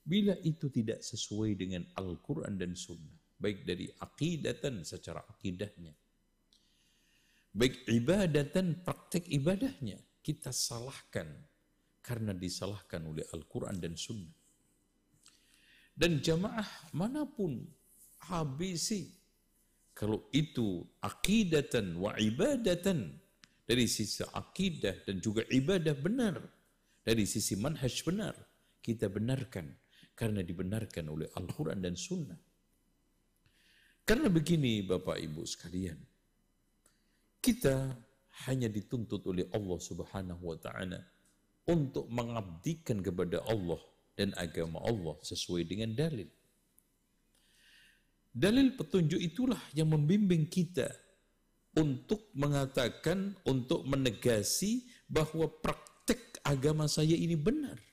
Bila itu tidak sesuai dengan Al-Quran dan Sunnah, baik dari akidatan secara akidahnya, baik ibadatan praktek ibadahnya, kita salahkan karena disalahkan oleh Al-Quran dan Sunnah. Dan jamaah mana pun ABC, kalau itu akidatan wa ibadatan, dari sisi akidah dan juga ibadah benar, dari sisi manhaj benar, kita benarkan karena dibenarkan oleh Al-Quran dan Sunnah. Karena begini Bapak Ibu sekalian, kita hanya dituntut oleh Allah Subhanahu wa taala untuk mengabdikan kepada Allah dan agama Allah sesuai dengan dalil. Dalil petunjuk itulah yang membimbing kita untuk mengatakan, untuk menegasi bahwa praktek agama saya ini benar.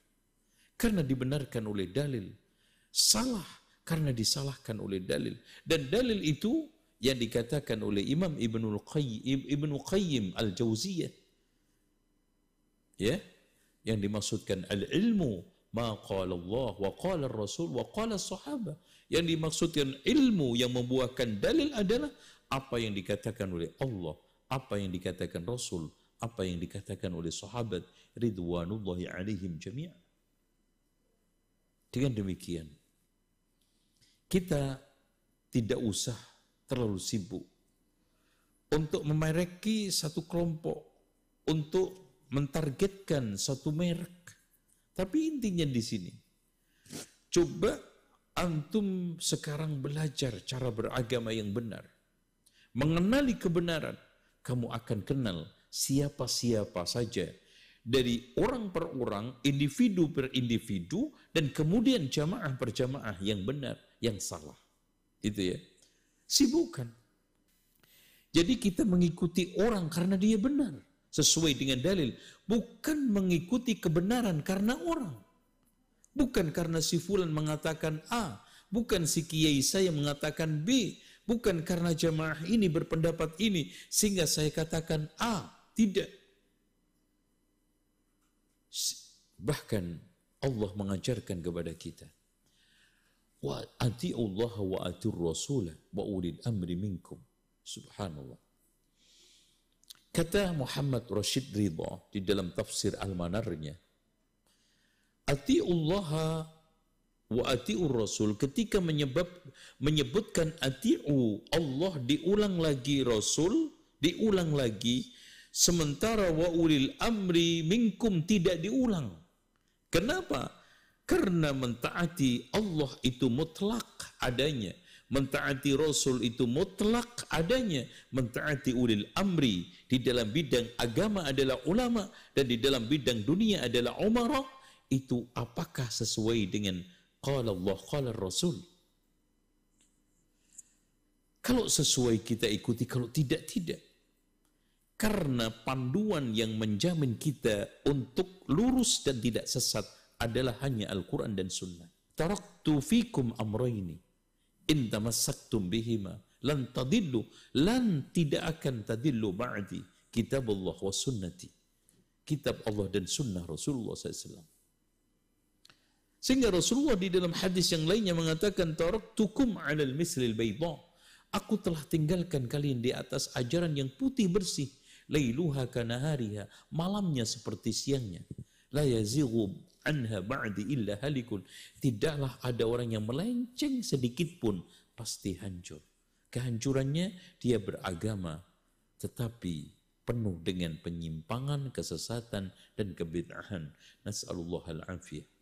Karena dibenarkan oleh dalil. Salah karena disalahkan oleh dalil. Dan dalil itu yang dikatakan oleh Imam Ibnul Qayyim, Ibnu Qayyim Al-Jauziyah. Ya, yang dimaksudkan al-ilmu ma qala Allah wa qala Rasul wa qala sahabat. Yang dimaksudkan ilmu yang membuahkan dalil adalah apa yang dikatakan oleh Allah, apa yang dikatakan Rasul, apa yang dikatakan oleh sahabat ridwanullahi alaihim jami'an. Dengan demikian, kita tidak usah terlalu sibuk untuk memereki satu kelompok, untuk mentargetkan satu merek. Tapi intinya di sini, coba antum sekarang belajar cara beragama yang benar mengenali kebenaran, kamu akan kenal siapa-siapa saja dari orang per orang, individu per individu, dan kemudian jamaah per jamaah yang benar, yang salah. Itu ya. Sibukkan. Jadi kita mengikuti orang karena dia benar. Sesuai dengan dalil. Bukan mengikuti kebenaran karena orang. Bukan karena si fulan mengatakan A. Bukan si kiai saya mengatakan B. Bukan karena jamaah ini berpendapat ini sehingga saya katakan A, tidak. Bahkan Allah mengajarkan kepada kita wa Allah wa atur rasulah wa ulil amri minkum. Subhanallah. Kata Muhammad Rashid Ridha di dalam tafsir Al-Manarnya, Allah wa ati'ur rasul ketika menyebab menyebutkan ati'u Allah diulang lagi rasul diulang lagi sementara wa ulil amri minkum tidak diulang. Kenapa? Karena mentaati Allah itu mutlak adanya. Mentaati rasul itu mutlak adanya. Mentaati ulil amri di dalam bidang agama adalah ulama dan di dalam bidang dunia adalah umara. Itu apakah sesuai dengan Qala Allah, qala Rasul. Kalau sesuai kita ikuti, kalau tidak, tidak. Karena panduan yang menjamin kita untuk lurus dan tidak sesat adalah hanya Al-Quran dan Sunnah. Taraktu fikum amrayni. In tamassaktum bihima. Lan tadillu. Lan tidak akan tadillu ba'di. Kitab Allah wa sunnati. Kitab Allah dan sunnah Rasulullah SAW. Sehingga Rasulullah di dalam hadis yang lainnya mengatakan taraktukum 'alal mislil bayda. Aku telah tinggalkan kalian di atas ajaran yang putih bersih. Lailuha kanahariha. Malamnya seperti siangnya. La yazighu anha ba'di illa halikun. Tidaklah ada orang yang melenceng sedikit pun pasti hancur. Kehancurannya dia beragama tetapi penuh dengan penyimpangan, kesesatan dan kebid'ahan. Nas'alullah al-afiyah.